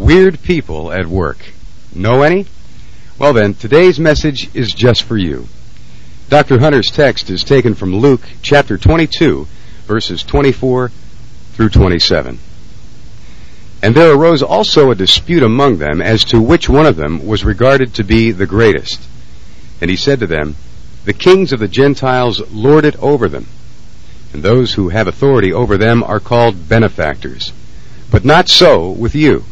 Weird people at work. Know any? Well then, today's message is just for you. Dr. Hunter's text is taken from Luke chapter 22, verses 24 through 27. And there arose also a dispute among them as to which one of them was regarded to be the greatest. And he said to them, The kings of the Gentiles lord it over them, and those who have authority over them are called benefactors. But not so with you.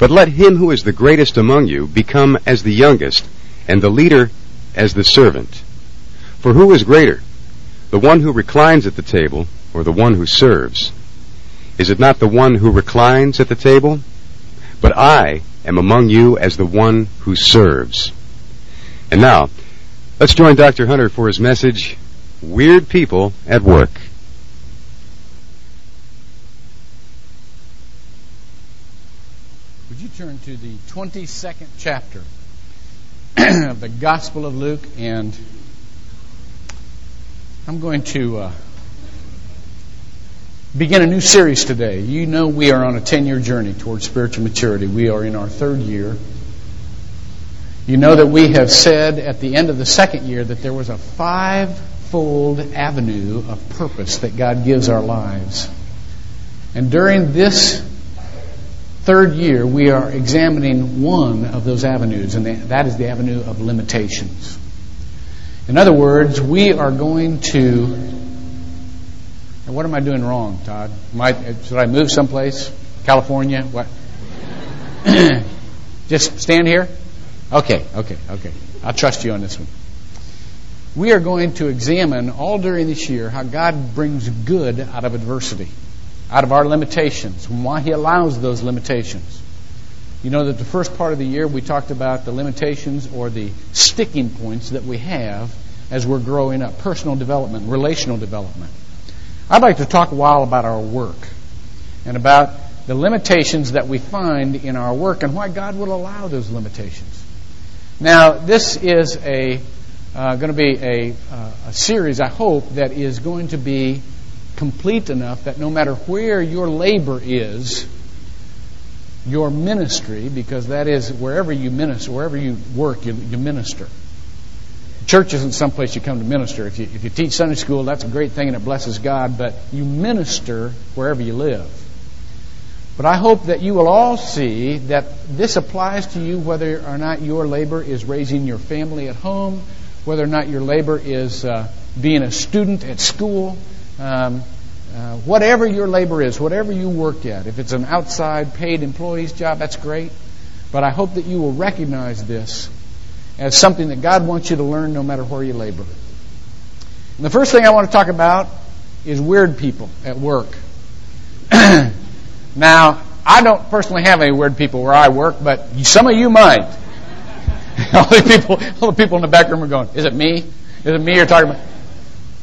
But let him who is the greatest among you become as the youngest, and the leader as the servant. For who is greater, the one who reclines at the table, or the one who serves? Is it not the one who reclines at the table? But I am among you as the one who serves. And now, let's join Dr. Hunter for his message, Weird People at Work. Would you turn to the 22nd chapter of the Gospel of Luke? And I'm going to uh, begin a new series today. You know, we are on a 10 year journey towards spiritual maturity. We are in our third year. You know that we have said at the end of the second year that there was a five-fold avenue of purpose that God gives our lives. And during this third year, we are examining one of those avenues, and that is the avenue of limitations. In other words, we are going to. What am I doing wrong, Todd? I, should I move someplace? California? What? Just stand here? Okay, okay, okay. I'll trust you on this one. We are going to examine all during this year how God brings good out of adversity out of our limitations and why He allows those limitations. You know that the first part of the year we talked about the limitations or the sticking points that we have as we're growing up personal development, relational development. I'd like to talk a while about our work and about the limitations that we find in our work and why God will allow those limitations. Now, this is a uh, going to be a, uh, a series, I hope, that is going to be complete enough that no matter where your labor is, your ministry, because that is wherever you minister, wherever you work, you, you minister. Church isn't someplace you come to minister. If you, if you teach Sunday school, that's a great thing and it blesses God, but you minister wherever you live. But I hope that you will all see that this applies to you whether or not your labor is raising your family at home, whether or not your labor is uh, being a student at school, um, uh, whatever your labor is, whatever you work at, if it's an outside paid employee's job, that's great. But I hope that you will recognize this as something that God wants you to learn no matter where you labor. And the first thing I want to talk about is weird people at work. now, I don't personally have any weird people where I work, but some of you might. all the people, all the people in the back room are going, "Is it me? Is it me you're talking about?"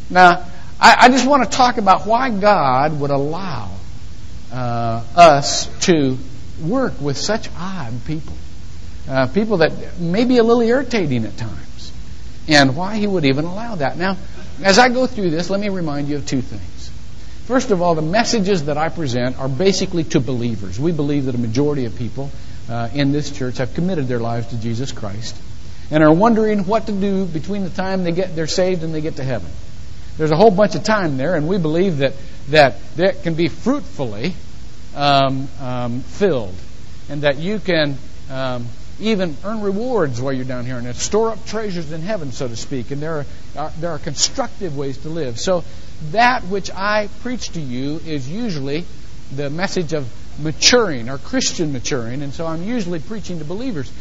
Now, I, I just want to talk about why God would allow uh, us to work with such odd people. Uh, people that may be a little irritating at times. And why He would even allow that. Now, as I go through this, let me remind you of two things. First of all, the messages that I present are basically to believers. We believe that a majority of people uh, in this church have committed their lives to Jesus Christ and are wondering what to do between the time they get they're saved and they get to heaven. There's a whole bunch of time there, and we believe that that that can be fruitfully um, um, filled, and that you can um, even earn rewards while you're down here and store up treasures in heaven, so to speak. And there are, are there are constructive ways to live. So that which I preach to you is usually the message of maturing or Christian maturing, and so I'm usually preaching to believers.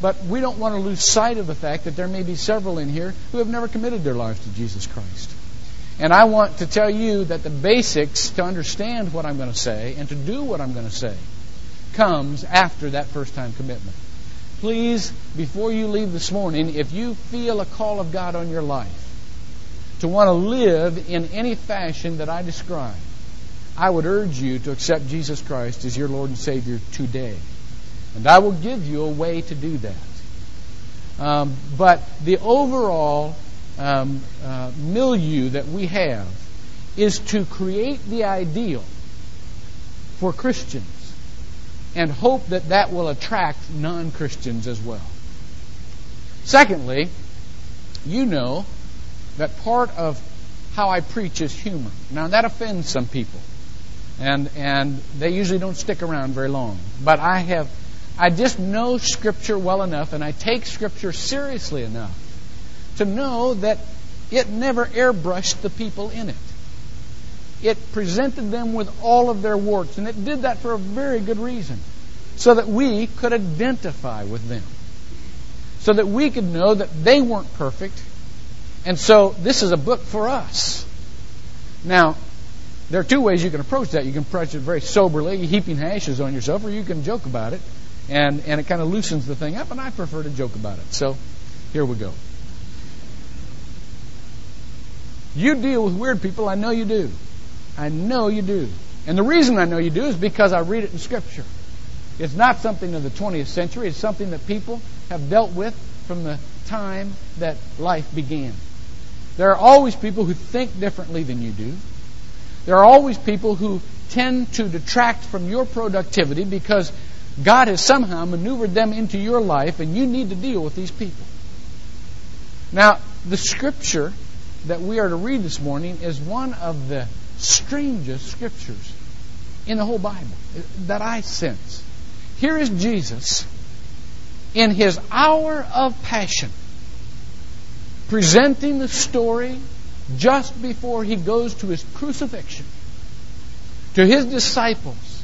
But we don't want to lose sight of the fact that there may be several in here who have never committed their lives to Jesus Christ. And I want to tell you that the basics to understand what I'm going to say and to do what I'm going to say comes after that first time commitment. Please, before you leave this morning, if you feel a call of God on your life to want to live in any fashion that I describe, I would urge you to accept Jesus Christ as your Lord and Savior today. And I will give you a way to do that. Um, but the overall um, uh, milieu that we have is to create the ideal for Christians and hope that that will attract non Christians as well. Secondly, you know that part of how I preach is humor. Now, that offends some people, and, and they usually don't stick around very long. But I have, I just know Scripture well enough, and I take Scripture seriously enough to know that it never airbrushed the people in it. It presented them with all of their warts, and it did that for a very good reason. So that we could identify with them. So that we could know that they weren't perfect. And so this is a book for us. Now, there are two ways you can approach that. You can approach it very soberly, heaping ashes on yourself, or you can joke about it, and, and it kind of loosens the thing up, and I prefer to joke about it. So here we go. You deal with weird people, I know you do. I know you do. And the reason I know you do is because I read it in Scripture. It's not something of the 20th century, it's something that people have dealt with from the time that life began. There are always people who think differently than you do. There are always people who tend to detract from your productivity because God has somehow maneuvered them into your life and you need to deal with these people. Now, the scripture that we are to read this morning is one of the strangest scriptures in the whole Bible that I sense. Here is Jesus in his hour of passion, presenting the story just before he goes to his crucifixion to his disciples,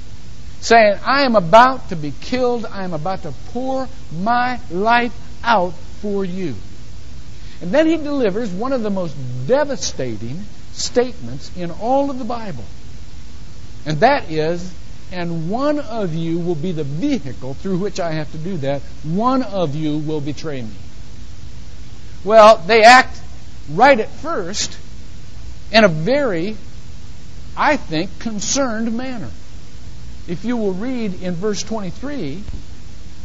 saying, I am about to be killed, I am about to pour my life out for you. And then he delivers one of the most devastating statements in all of the Bible. And that is, and one of you will be the vehicle through which I have to do that. One of you will betray me. Well, they act right at first in a very, I think, concerned manner. If you will read in verse 23,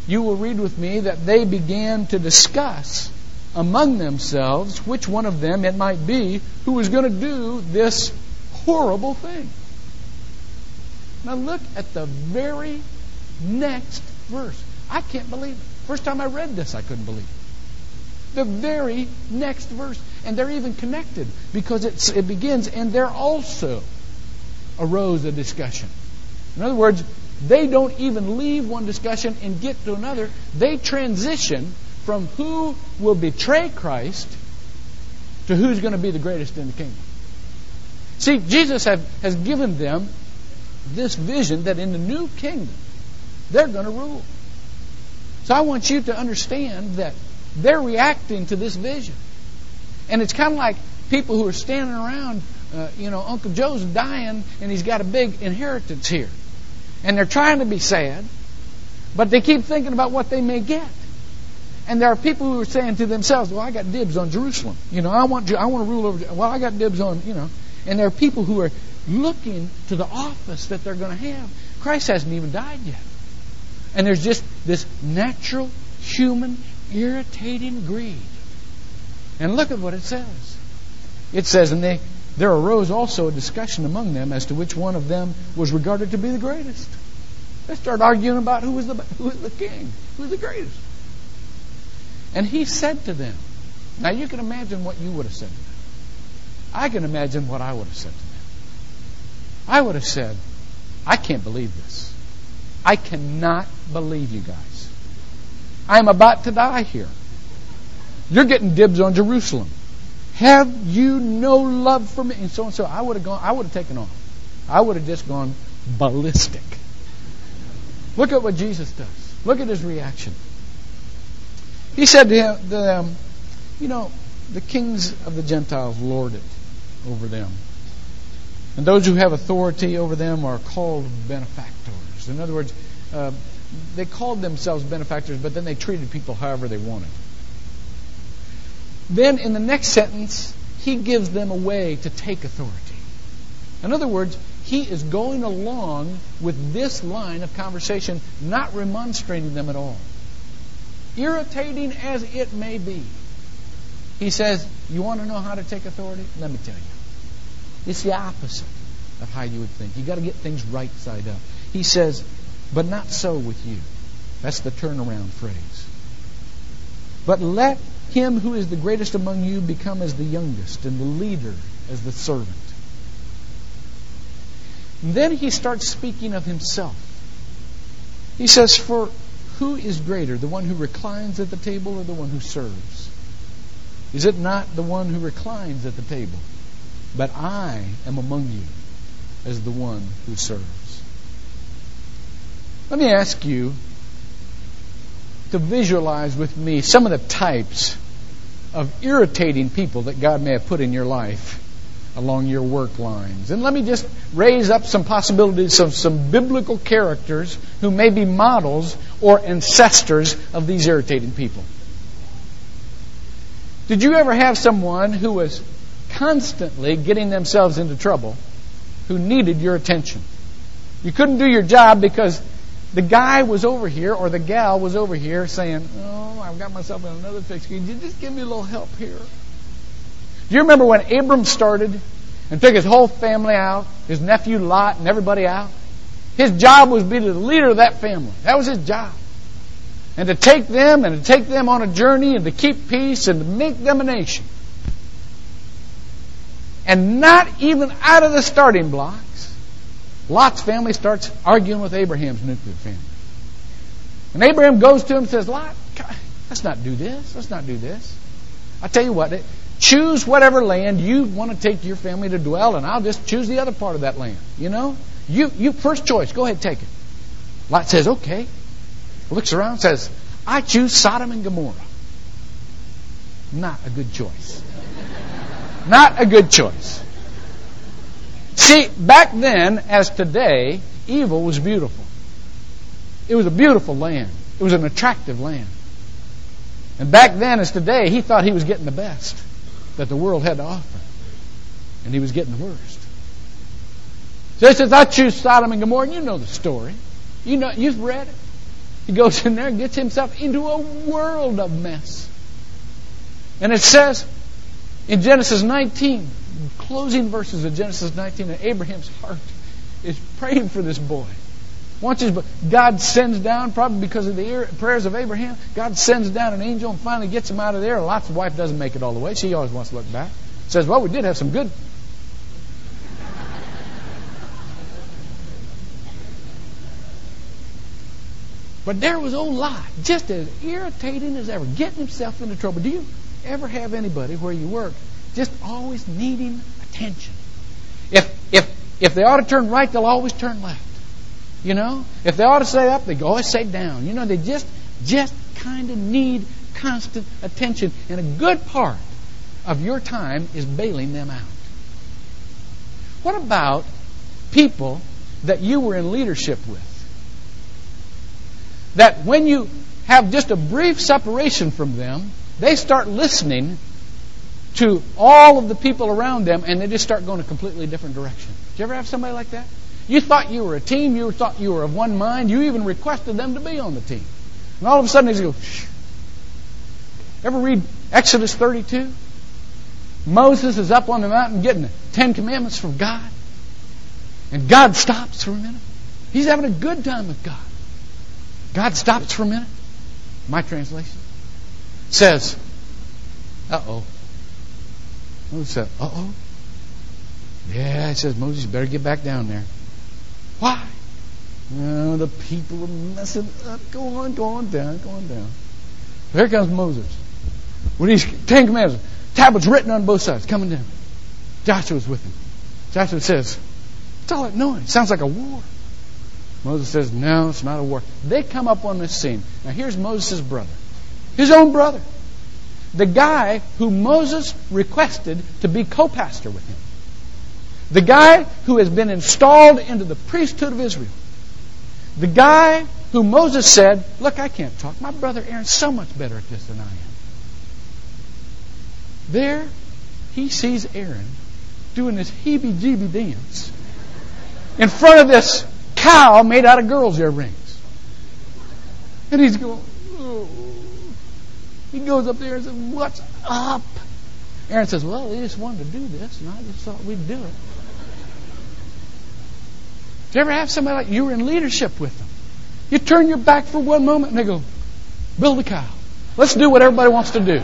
you will read with me that they began to discuss among themselves which one of them it might be who was going to do this horrible thing. Now look at the very next verse. I can't believe it. First time I read this, I couldn't believe it. The very next verse. And they're even connected because it begins, and there also arose a discussion. In other words, they don't even leave one discussion and get to another. They transition from who will betray Christ to who's going to be the greatest in the kingdom. See, Jesus have, has given them this vision that in the new kingdom, they're going to rule. So I want you to understand that they're reacting to this vision. And it's kind of like people who are standing around, uh, you know, Uncle Joe's dying and he's got a big inheritance here. And they're trying to be sad, but they keep thinking about what they may get. And there are people who are saying to themselves, "Well, I got dibs on Jerusalem. You know, I want I want to rule over. Well, I got dibs on. You know." And there are people who are looking to the office that they're going to have. Christ hasn't even died yet, and there's just this natural, human, irritating greed. And look at what it says. It says, "And they there arose also a discussion among them as to which one of them was regarded to be the greatest." They start arguing about who was the who was the king, who was the greatest. And he said to them, Now you can imagine what you would have said to them. I can imagine what I would have said to them. I would have said, I can't believe this. I cannot believe you guys. I'm about to die here. You're getting dibs on Jerusalem. Have you no love for me? And so and so. I would have gone, I would have taken off. I would have just gone ballistic. Look at what Jesus does. Look at his reaction. He said to them, You know, the kings of the Gentiles lord it over them. And those who have authority over them are called benefactors. In other words, uh, they called themselves benefactors, but then they treated people however they wanted. Then in the next sentence, he gives them a way to take authority. In other words, he is going along with this line of conversation, not remonstrating them at all irritating as it may be. He says, You want to know how to take authority? Let me tell you. It's the opposite of how you would think. You've got to get things right side up. He says, But not so with you. That's the turnaround phrase. But let him who is the greatest among you become as the youngest, and the leader as the servant. And then he starts speaking of himself. He says, For who is greater, the one who reclines at the table or the one who serves? Is it not the one who reclines at the table? But I am among you as the one who serves. Let me ask you to visualize with me some of the types of irritating people that God may have put in your life along your work lines. And let me just raise up some possibilities of some biblical characters who may be models or ancestors of these irritating people. Did you ever have someone who was constantly getting themselves into trouble who needed your attention? You couldn't do your job because the guy was over here or the gal was over here saying, Oh, I've got myself in another fix. Can you just give me a little help here? Do you remember when Abram started and took his whole family out, his nephew Lot and everybody out? His job was to be the leader of that family. That was his job. And to take them and to take them on a journey and to keep peace and to make them a nation. And not even out of the starting blocks, Lot's family starts arguing with Abraham's nuclear family. And Abraham goes to him and says, Lot, let's not do this. Let's not do this. I tell you what, choose whatever land you want to take your family to dwell, and I'll just choose the other part of that land. You know, you you first choice. Go ahead, take it. Lot says, okay. Looks around, says, I choose Sodom and Gomorrah. Not a good choice. Not a good choice. See, back then, as today, evil was beautiful. It was a beautiful land. It was an attractive land. And back then, as today, he thought he was getting the best that the world had to offer. And he was getting the worst. So he says, I choose Sodom and Gomorrah. And you know the story. You know, you've read it. He goes in there and gets himself into a world of mess. And it says in Genesis 19, closing verses of Genesis 19, that Abraham's heart is praying for this boy. Watch this, but God sends down, probably because of the prayers of Abraham, God sends down an angel and finally gets him out of there. Lot's wife doesn't make it all the way. She always wants to look back. Says, well, we did have some good. But there was old Lot, just as irritating as ever, getting himself into trouble. Do you ever have anybody where you work just always needing attention? If if if they ought to turn right, they'll always turn left. You know, if they ought to say up, they always oh, say down. You know, they just just kind of need constant attention, and a good part of your time is bailing them out. What about people that you were in leadership with? That when you have just a brief separation from them, they start listening to all of the people around them and they just start going a completely different direction. Did you ever have somebody like that? You thought you were a team. You thought you were of one mind. You even requested them to be on the team. And all of a sudden, they go, Shh. Ever read Exodus 32? Moses is up on the mountain getting the Ten Commandments from God. And God stops for a minute. He's having a good time with God. God stops for a minute. My translation says, uh oh. Moses said, uh oh. Yeah, it says, Moses, you better get back down there. Why? The people are messing up. Go on, go on down, go on down. Here comes Moses. With these Ten Commandments, tablets written on both sides, coming down. Joshua's with him. Joshua says, What's all that noise? Sounds like a war. Moses says, No, it's not a war. They come up on this scene. Now here's Moses' brother. His own brother. The guy who Moses requested to be co pastor with him. The guy who has been installed into the priesthood of Israel. The guy who Moses said, Look, I can't talk. My brother Aaron's so much better at this than I am. There, he sees Aaron doing this heebie jeebie dance in front of this cow made out of girls' earrings. And he's going. He goes up there and says, What's up? Aaron says, Well, they just wanted to do this, and I just thought we'd do it. Did you ever have somebody like you were in leadership with them? You turn your back for one moment and they go, build a cow. Let's do what everybody wants to do.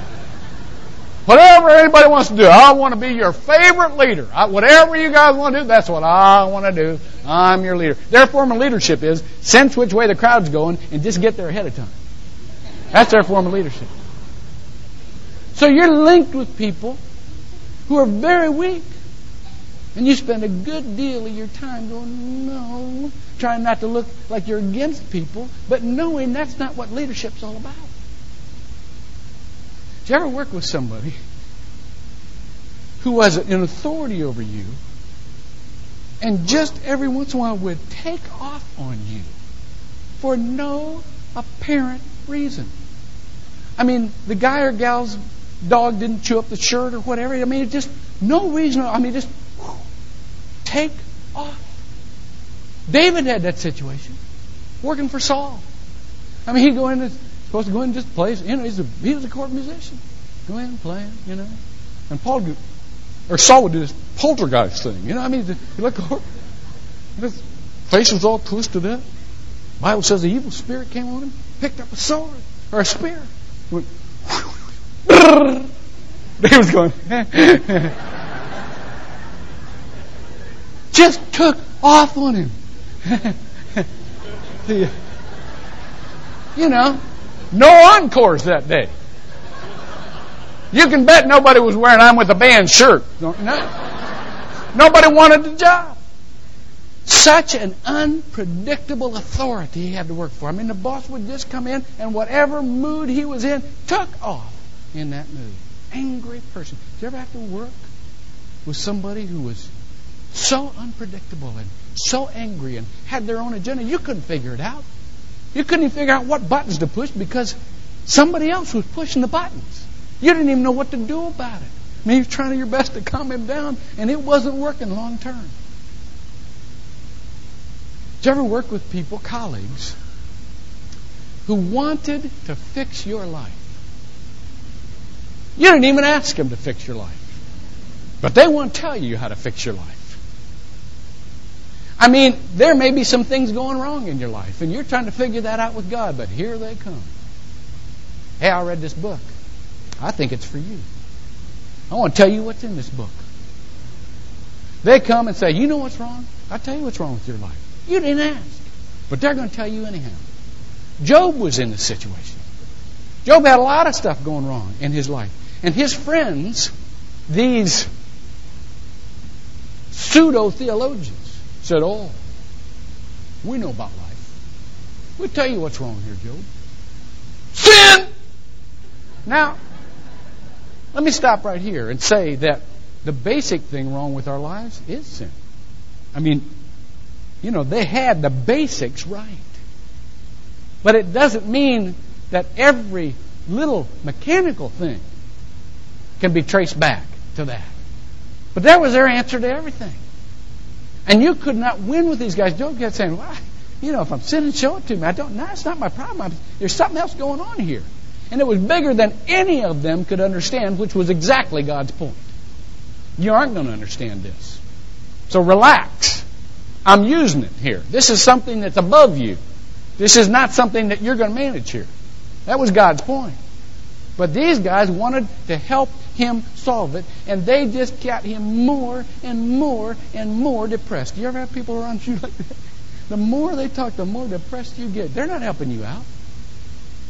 Whatever anybody wants to do, I want to be your favorite leader. I, whatever you guys want to do, that's what I want to do. I'm your leader. Their form of leadership is sense which way the crowd's going and just get there ahead of time. That's their form of leadership. So you're linked with people who are very weak. And you spend a good deal of your time going, no, trying not to look like you're against people, but knowing that's not what leadership's all about. Did you ever work with somebody who was an authority over you and just every once in a while would take off on you for no apparent reason? I mean, the guy or gal's dog didn't chew up the shirt or whatever. I mean, it just no reason. I mean, just take off. David had that situation, working for Saul. I mean, he'd go in and supposed to go in and just play. You know, he's a, he was a court musician. Go in and play, you know. And Paul, or Saul would do this poltergeist thing. You know, I mean, he look over, his face was all twisted up. Bible says the evil spirit came on him, picked up a sword or a spear, went. He was going. Just took off on him. you know, no encores that day. You can bet nobody was wearing I'm with the band shirt. No, nobody wanted the job. Such an unpredictable authority he had to work for. I mean, the boss would just come in and whatever mood he was in, took off in that mood. Angry person. Did you ever have to work with somebody who was so unpredictable and so angry and had their own agenda? You couldn't figure it out. You couldn't even figure out what buttons to push because somebody else was pushing the buttons. You didn't even know what to do about it. I mean, you were trying your best to calm him down, and it wasn't working long term. Did you ever work with people, colleagues, who wanted to fix your life? You didn't even ask them to fix your life. But they won't tell you how to fix your life. I mean, there may be some things going wrong in your life, and you're trying to figure that out with God, but here they come. Hey, I read this book. I think it's for you. I want to tell you what's in this book. They come and say, You know what's wrong? I'll tell you what's wrong with your life. You didn't ask. But they're going to tell you anyhow. Job was in this situation. Job had a lot of stuff going wrong in his life. And his friends, these pseudo theologians, said, Oh, we know about life. We'll tell you what's wrong here, Job. Sin! Now, let me stop right here and say that the basic thing wrong with our lives is sin. I mean, you know, they had the basics right. But it doesn't mean that every little mechanical thing can be traced back to that. But that was their answer to everything. And you could not win with these guys. Job kept saying, well, you know, if I'm sinning, show it to me. I don't, no, it's not my problem. I'm, there's something else going on here. And it was bigger than any of them could understand, which was exactly God's point. You aren't going to understand this. So relax. I'm using it here. This is something that's above you. This is not something that you're going to manage here. That was God's point. But these guys wanted to help him solve it, and they just got him more and more and more depressed. Do you ever have people around you like that? The more they talk, the more depressed you get. They're not helping you out.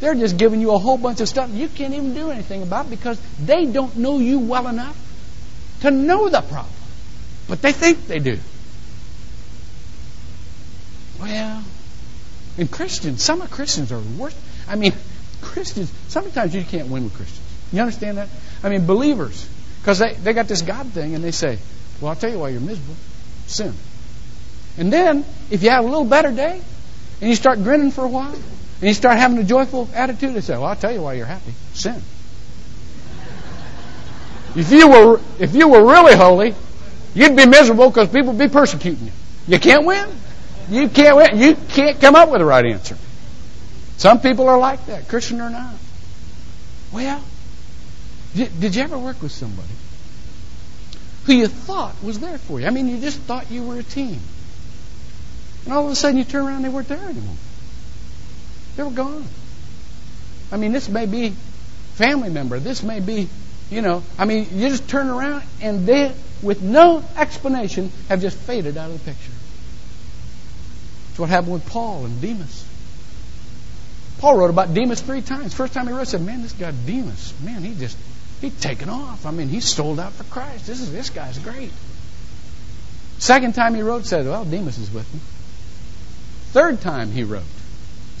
They're just giving you a whole bunch of stuff you can't even do anything about because they don't know you well enough to know the problem. But they think they do. Well, and Christians, some of Christians are worse. I mean, Christians, sometimes you can't win with Christians. You understand that? I mean, believers, because they, they got this God thing and they say, well, I'll tell you why you're miserable sin. And then, if you have a little better day and you start grinning for a while and you start having a joyful attitude, they say, well, I'll tell you why you're happy sin. If you were, if you were really holy, you'd be miserable because people would be persecuting you. You can't win. You can't win. You can't come up with the right answer. Some people are like that, Christian or not. Well, did, you ever work with somebody who you thought was there for you? I mean, you just thought you were a team. And all of a sudden you turn around and they weren't there anymore. They were gone. I mean, this may be family member. This may be, you know, I mean, you just turn around and they, with no explanation, have just faded out of the picture. It's what happened with Paul and Demas. Paul wrote about Demas three times. First time he wrote, said, "Man, this guy Demas, man, he just he's taken off. I mean, he's sold out for Christ. This is this guy's great." Second time he wrote, said, "Well, Demas is with me." Third time he wrote,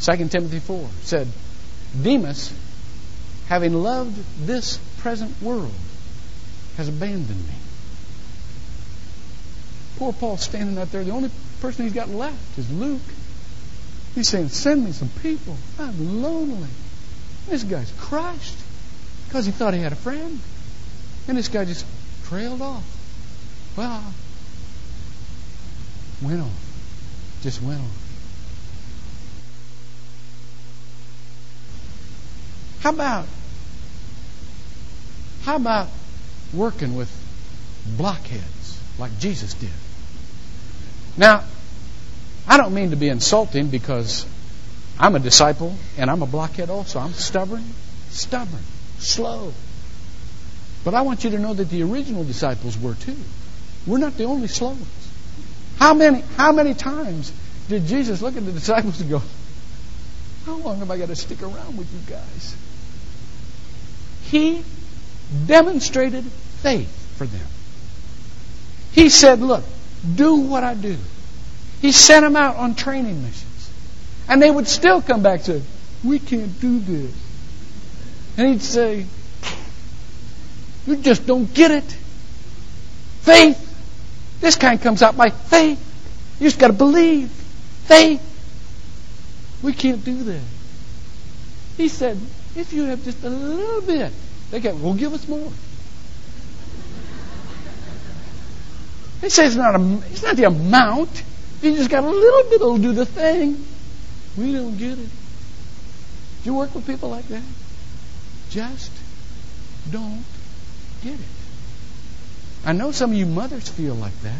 2 Timothy 4, said, Demas, having loved this present world, has abandoned me. Poor Paul standing out there. The only person he's got left is Luke. He's saying, Send me some people. I'm lonely. This guy's crushed because he thought he had a friend. And this guy just trailed off. Well, went on. Just went on. How about how about working with blockheads like Jesus did? Now, I don't mean to be insulting because I'm a disciple and I'm a blockhead also. I'm stubborn, stubborn, slow. But I want you to know that the original disciples were too. We're not the only slow ones. How many how many times did Jesus look at the disciples and go, How long have I got to stick around with you guys? He demonstrated faith for them. He said, Look, do what I do. He sent them out on training missions. And they would still come back and say, We can't do this. And he'd say, You just don't get it. Faith. This kind comes out by faith. You just got to believe. Faith. We can't do that. He said, if you have just a little bit, they go, well, give us more. He says it's not, a, it's not the amount. You just got a little bit, it'll do the thing. We don't get it. Do you work with people like that? Just don't get it. I know some of you mothers feel like that.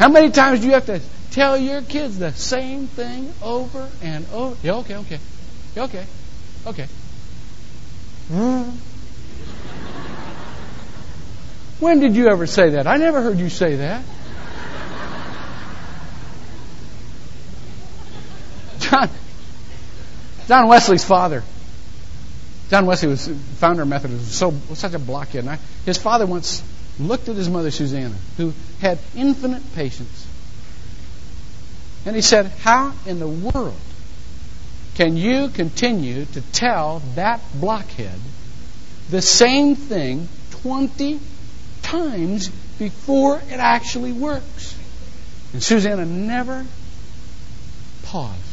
How many times do you have to tell your kids the same thing over and over? Yeah, okay, okay. Yeah, okay. Okay. Hmm? When did you ever say that? I never heard you say that. John, John Wesley's father. John Wesley was founder of Methodism, so was such a blockhead. I, his father once looked at his mother Susanna, who had infinite patience, and he said, "How in the world can you continue to tell that blockhead the same thing 20 times before it actually works? And Susanna never paused.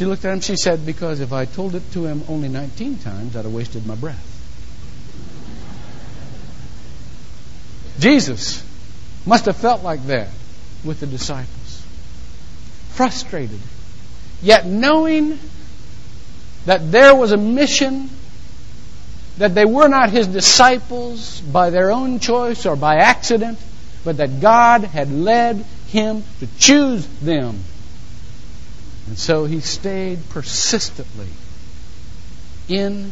She looked at him, she said, Because if I told it to him only 19 times, I'd have wasted my breath. Jesus must have felt like that with the disciples. Frustrated Yet knowing that there was a mission, that they were not his disciples by their own choice or by accident, but that God had led him to choose them. And so he stayed persistently in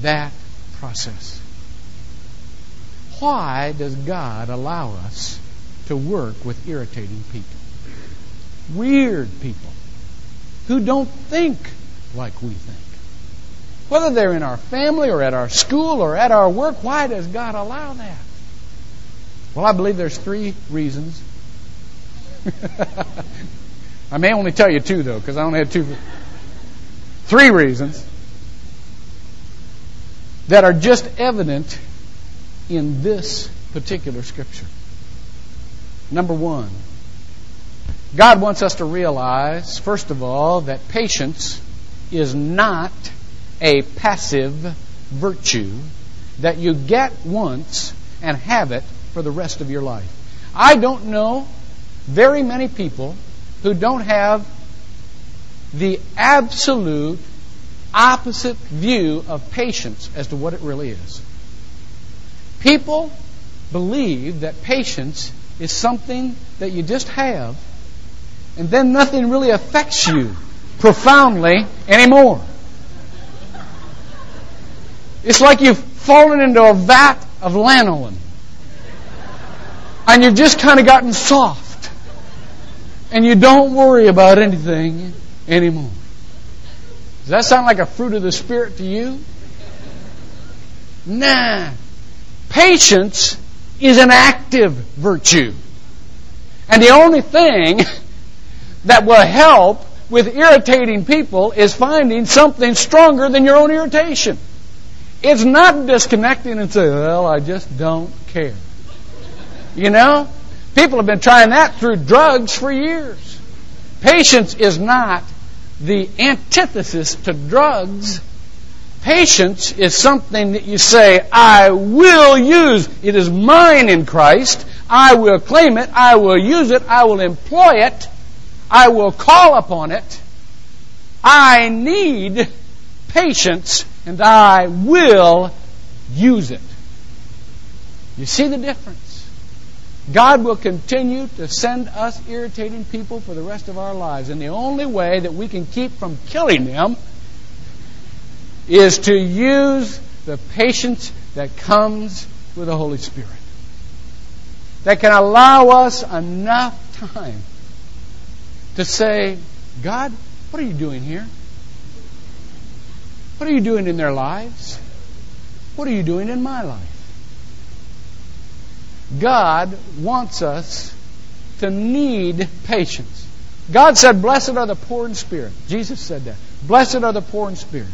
that process. Why does God allow us to work with irritating people? Weird people who don't think like we think. Whether they're in our family or at our school or at our work, why does God allow that? Well, I believe there's three reasons. I may only tell you two, though, because I only had two. Three reasons that are just evident in this particular scripture. Number one, God wants us to realize, first of all, that patience is not a passive virtue that you get once and have it for the rest of your life. I don't know very many people who don't have the absolute opposite view of patience as to what it really is. People believe that patience is something that you just have and then nothing really affects you profoundly anymore. It's like you've fallen into a vat of lanolin. And you've just kind of gotten soft. And you don't worry about anything anymore. Does that sound like a fruit of the Spirit to you? Nah. Patience is an active virtue. And the only thing that will help with irritating people is finding something stronger than your own irritation. It's not disconnecting and saying, well, I just don't care. You know? People have been trying that through drugs for years. Patience is not the antithesis to drugs. Patience is something that you say, I will use. It is mine in Christ. I will claim it. I will use it. I will employ it. I will call upon it. I need patience and I will use it. You see the difference? God will continue to send us irritating people for the rest of our lives. And the only way that we can keep from killing them is to use the patience that comes with the Holy Spirit. That can allow us enough time to say, God, what are you doing here? What are you doing in their lives? What are you doing in my life? God wants us to need patience. God said, Blessed are the poor in spirit. Jesus said that. Blessed are the poor in spirit,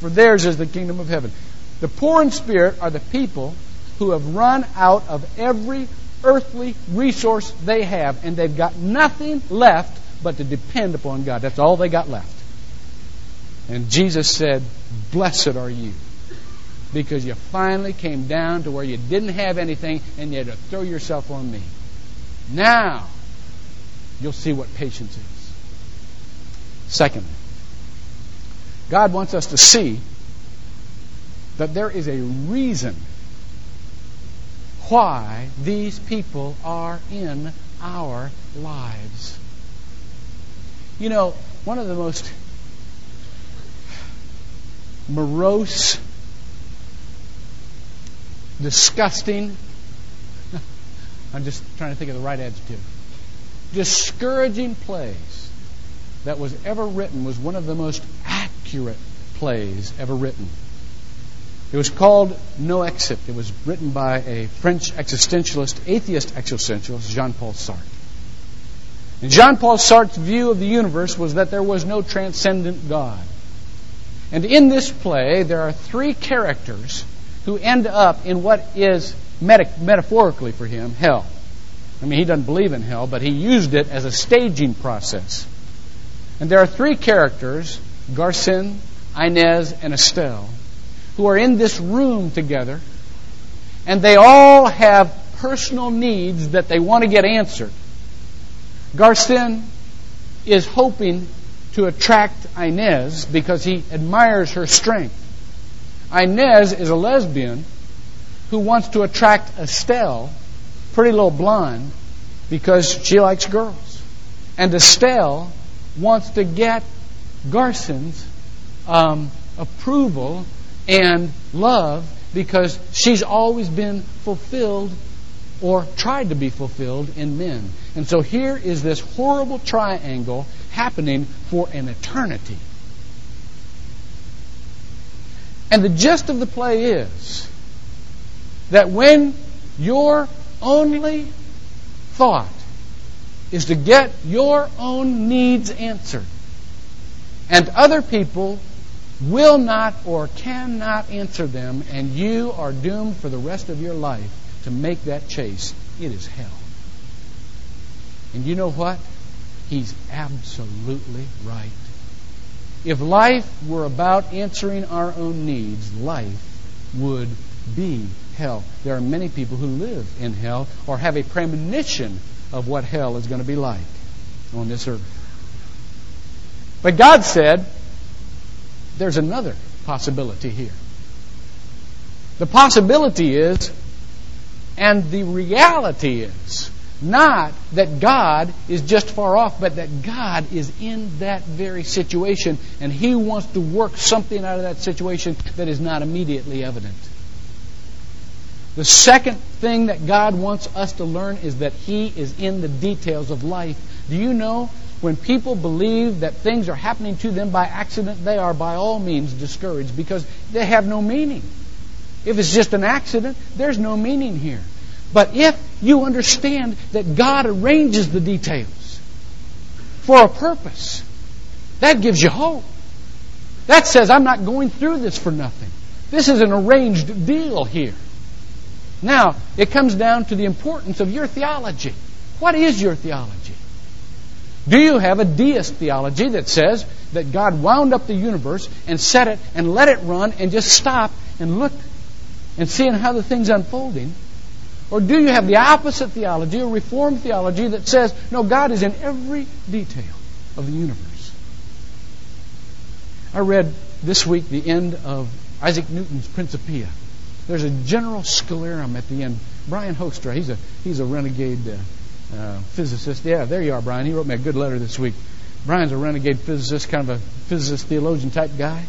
for theirs is the kingdom of heaven. The poor in spirit are the people who have run out of every earthly resource they have, and they've got nothing left but to depend upon God. That's all they got left. And Jesus said, Blessed are you because you finally came down to where you didn't have anything and you had to throw yourself on me. Now, you'll see what patience is. Secondly, God wants us to see that there is a reason why these people are in our lives. You know, one of the most morose disgusting. I'm just trying to think of the right adjective. Discouraging plays that was ever written was one of the most accurate plays ever written. It was called No Exit. It was written by a French existentialist, atheist existentialist, Jean Paul Sartre. And Jean Paul Sartre's view of the universe was that there was no transcendent God. And in this play, there are three characters who end up in what is meta- metaphorically for him hell. I mean, he doesn't believe in hell, but he used it as a staging process. And there are three characters Garcin, Inez, and Estelle who are in this room together, and they all have personal needs that they want to get answered. Garcin is hoping to attract Inez because he admires her strength. Inez is a lesbian who wants to attract Estelle, pretty little blonde, because she likes girls. And Estelle wants to get Garcin's um, approval and love because she's always been fulfilled or tried to be fulfilled in men. And so here is this horrible triangle happening for an eternity. And the gist of the play is that when your only thought is to get your own needs answered, and other people will not or cannot answer them, and you are doomed for the rest of your life to make that chase, it is hell. And you know what? He's absolutely right. If life were about answering our own needs, life would be hell. There are many people who live in hell or have a premonition of what hell is going to be like on this earth. But God said there's another possibility here. The possibility is, and the reality is, Not that God is just far off, but that God is in that very situation and He wants to work something out of that situation that is not immediately evident. The second thing that God wants us to learn is that He is in the details of life. Do you know when people believe that things are happening to them by accident, they are by all means discouraged because they have no meaning. If it's just an accident, there's no meaning here. But if you understand that God arranges the details for a purpose, that gives you hope. That says, I'm not going through this for nothing. This is an arranged deal here. Now, it comes down to the importance of your theology. What is your theology? Do you have a deist theology that says that God wound up the universe and set it and let it run and just stop and look and seeing how the thing's unfolding? Or do you have the opposite theology, a reformed theology that says, no, God is in every detail of the universe? I read this week the end of Isaac Newton's Principia. There's a general scholium at the end. Brian Hoekstra, he's a, he's a renegade uh, uh, physicist. Yeah, there you are, Brian. He wrote me a good letter this week. Brian's a renegade physicist, kind of a physicist theologian type guy.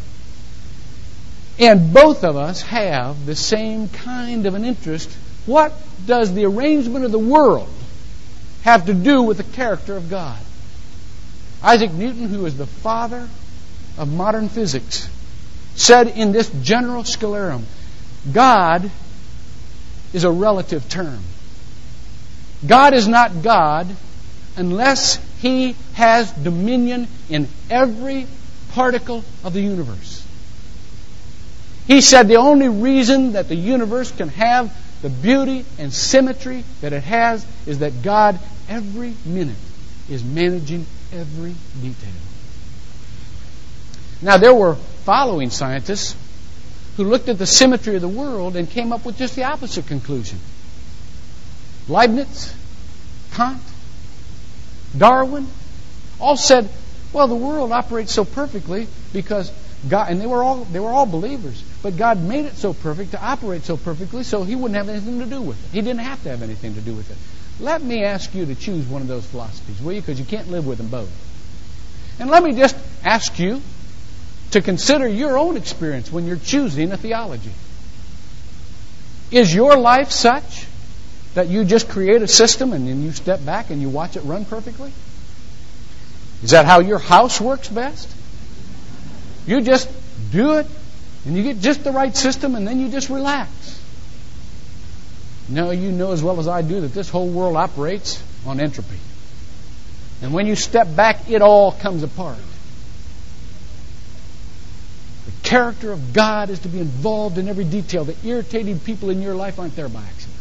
And both of us have the same kind of an interest what does the arrangement of the world have to do with the character of God? Isaac Newton, who is the father of modern physics, said in this general scholium God is a relative term. God is not God unless He has dominion in every particle of the universe. He said the only reason that the universe can have the beauty and symmetry that it has is that God, every minute, is managing every detail. Now, there were following scientists who looked at the symmetry of the world and came up with just the opposite conclusion. Leibniz, Kant, Darwin all said, well, the world operates so perfectly because God, and they were all they were all believers. But God made it so perfect to operate so perfectly, so He wouldn't have anything to do with it. He didn't have to have anything to do with it. Let me ask you to choose one of those philosophies, will you? Because you can't live with them both. And let me just ask you to consider your own experience when you're choosing a theology. Is your life such that you just create a system and then you step back and you watch it run perfectly? Is that how your house works best? You just do it and you get just the right system and then you just relax. No, you know as well as I do that this whole world operates on entropy. And when you step back, it all comes apart. The character of God is to be involved in every detail. The irritating people in your life aren't there by accident.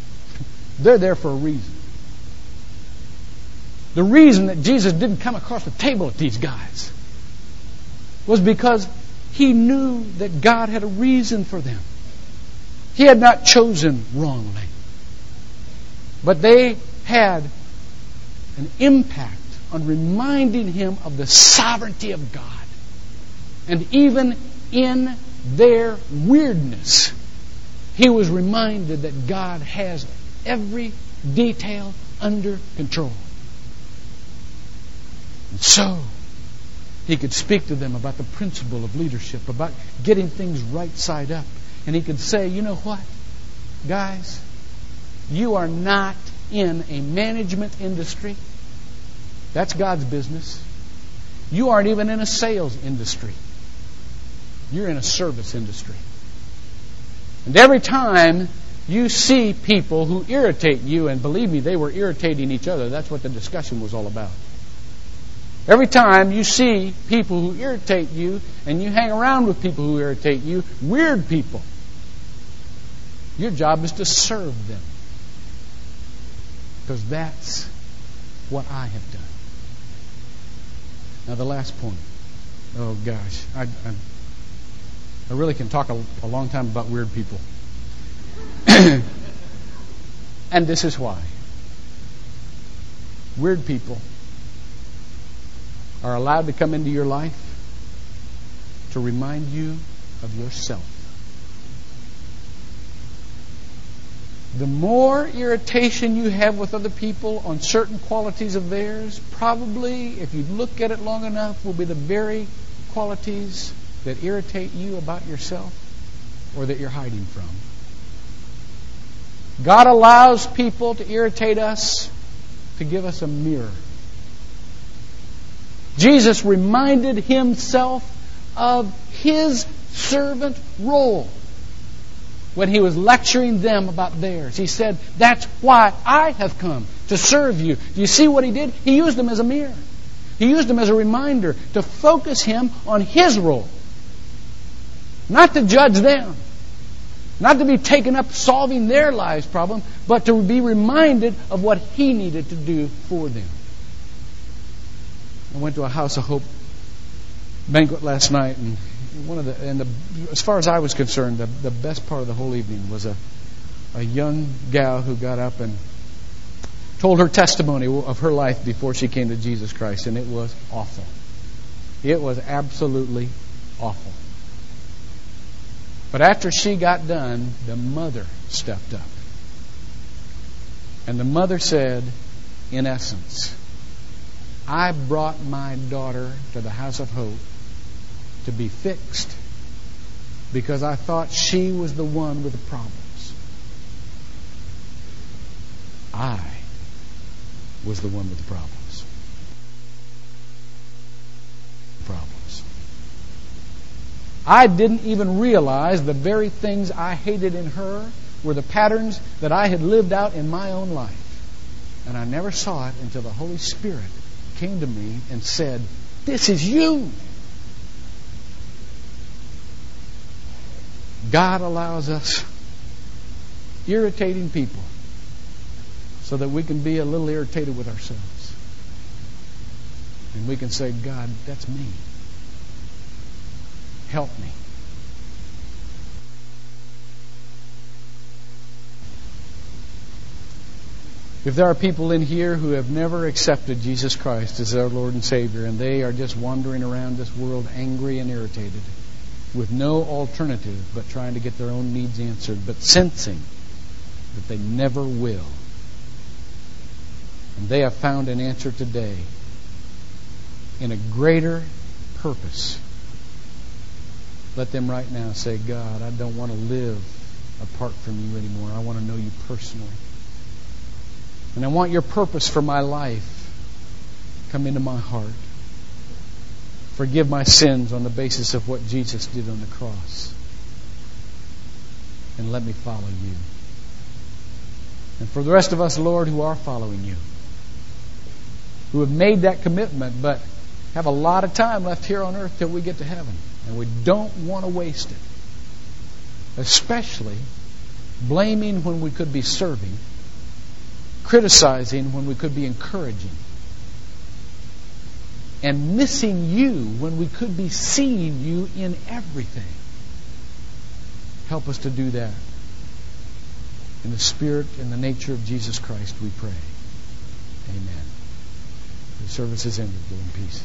They're there for a reason. The reason that Jesus didn't come across the table with these guys was because he knew that God had a reason for them. He had not chosen wrongly. But they had an impact on reminding him of the sovereignty of God. And even in their weirdness, he was reminded that God has every detail under control. And so, he could speak to them about the principle of leadership, about getting things right side up. And he could say, you know what? Guys, you are not in a management industry. That's God's business. You aren't even in a sales industry. You're in a service industry. And every time you see people who irritate you, and believe me, they were irritating each other, that's what the discussion was all about. Every time you see people who irritate you and you hang around with people who irritate you, weird people, your job is to serve them. Because that's what I have done. Now, the last point. Oh, gosh. I, I, I really can talk a, a long time about weird people. and this is why. Weird people are allowed to come into your life to remind you of yourself. the more irritation you have with other people on certain qualities of theirs, probably, if you look at it long enough, will be the very qualities that irritate you about yourself or that you're hiding from. God allows people to irritate us to give us a mirror. Jesus reminded himself of his servant role when he was lecturing them about theirs. He said, That's why I have come to serve you. Do you see what he did? He used them as a mirror. He used them as a reminder to focus him on his role, not to judge them. Not to be taken up solving their lives problem, but to be reminded of what he needed to do for them. I went to a House of Hope banquet last night, and one of the and the as far as I was concerned, the, the best part of the whole evening was a a young gal who got up and told her testimony of her life before she came to Jesus Christ, and it was awful. It was absolutely awful. But after she got done, the mother stepped up. And the mother said, in essence, I brought my daughter to the House of Hope to be fixed because I thought she was the one with the problems. I was the one with the problems. Problems. I didn't even realize the very things I hated in her were the patterns that I had lived out in my own life. And I never saw it until the Holy Spirit came to me and said, This is you. God allows us irritating people so that we can be a little irritated with ourselves. And we can say, God, that's me. Help me. If there are people in here who have never accepted Jesus Christ as their Lord and Savior, and they are just wandering around this world angry and irritated, with no alternative but trying to get their own needs answered, but sensing that they never will, and they have found an answer today in a greater purpose let them right now say, God, I don't want to live apart from you anymore. I want to know you personally. And I want your purpose for my life come into my heart. Forgive my sins on the basis of what Jesus did on the cross. And let me follow you. And for the rest of us, Lord, who are following you, who have made that commitment, but have a lot of time left here on earth till we get to heaven. And we don't want to waste it. Especially blaming when we could be serving, criticizing when we could be encouraging, and missing you when we could be seeing you in everything. Help us to do that. In the spirit and the nature of Jesus Christ, we pray. Amen. The service is ended. Go in peace.